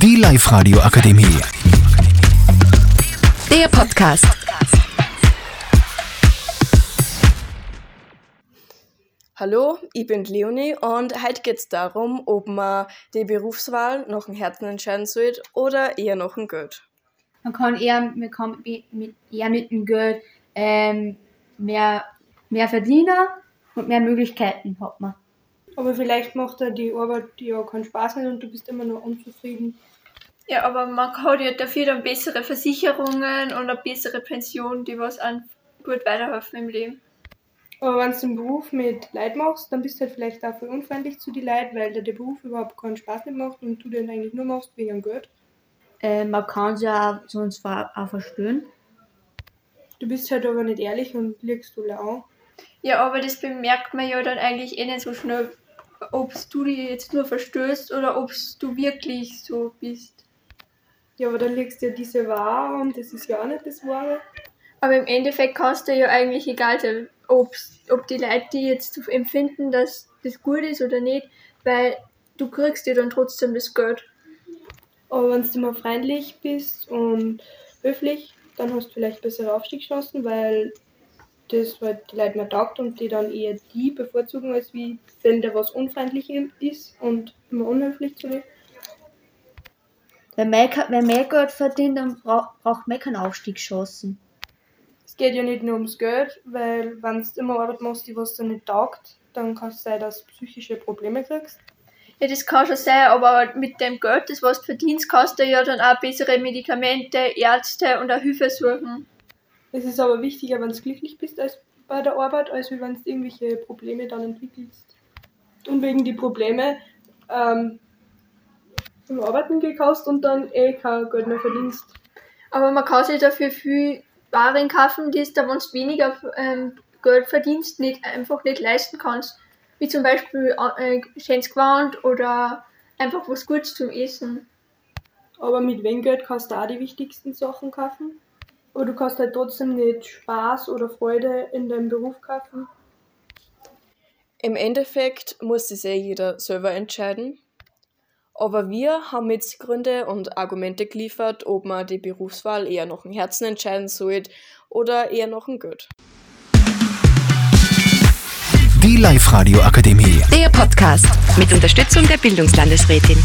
Die Live-Radio Akademie. Der Podcast. Hallo, ich bin Leonie und heute geht es darum, ob man die Berufswahl nach dem Herzen entscheiden sollte oder eher nach dem Geld. Man kann eher, man kann mit, mit, eher mit dem Geld ähm, mehr, mehr verdienen und mehr Möglichkeiten hat man. Aber vielleicht macht er die Arbeit ja keinen Spaß mehr und du bist immer noch unzufrieden. Ja, aber man hat ja dafür dann bessere Versicherungen und eine bessere Pension, die was an gut weiterhelfen im Leben. Aber wenn du den Beruf mit Leid machst, dann bist du halt vielleicht dafür unfreundlich zu die Leid, weil dir der Beruf überhaupt keinen Spaß nicht macht und du den eigentlich nur machst wegen Geld. Äh, man kann es ja sonst auch verstehen. Du bist halt aber nicht ehrlich und liegst du auch. Ja, aber das bemerkt man ja dann eigentlich eh nicht so schnell, ob du dich jetzt nur verstößt oder ob du wirklich so bist. Ja, aber dann legst du ja diese wahr und das ist ja auch nicht das Wahre. Aber im Endeffekt kannst du ja eigentlich egal sein, ob die Leute die jetzt empfinden, dass das gut ist oder nicht, weil du kriegst dir dann trotzdem das Geld. Aber wenn du immer freundlich bist und höflich, dann hast du vielleicht bessere Aufstiegschancen, weil das halt die Leute mehr taugt und die dann eher die bevorzugen, als wie wenn der was unfreundlich ist und immer unhöflich zu dir. Wenn man, wenn man Geld verdient, dann braucht, braucht man keine Aufstiegschancen. Es geht ja nicht nur ums Geld, weil wenn du immer Arbeit machst, die was dir nicht taugt, dann kann es sein, dass du psychische Probleme kriegst. Ja, das kann schon sein, aber mit dem Geld, das was du verdienst, kannst du ja dann auch bessere Medikamente, Ärzte und auch Hilfe suchen. Es ist aber wichtiger, wenn du glücklich bist als bei der Arbeit, als wenn du irgendwelche Probleme dann entwickelst. Und wegen die Probleme ähm, im Arbeiten gekaust und dann eh kein Geld mehr verdienst. Aber man kann sich dafür viel Waren kaufen, die du, wenn du weniger ähm, Geld verdienst, nicht, einfach nicht leisten kannst. Wie zum Beispiel äh, schönes Gewand oder einfach was Gutes zum Essen. Aber mit wenig Geld kannst du auch die wichtigsten Sachen kaufen. Aber du kannst halt trotzdem nicht Spaß oder Freude in deinem Beruf kaufen. Im Endeffekt muss es ja jeder selber entscheiden. Aber wir haben jetzt Gründe und Argumente geliefert, ob man die Berufswahl eher nach dem Herzen entscheiden sollte oder eher nach dem Geld. Die Live-Radio Akademie. Der Podcast mit Unterstützung der Bildungslandesrätin.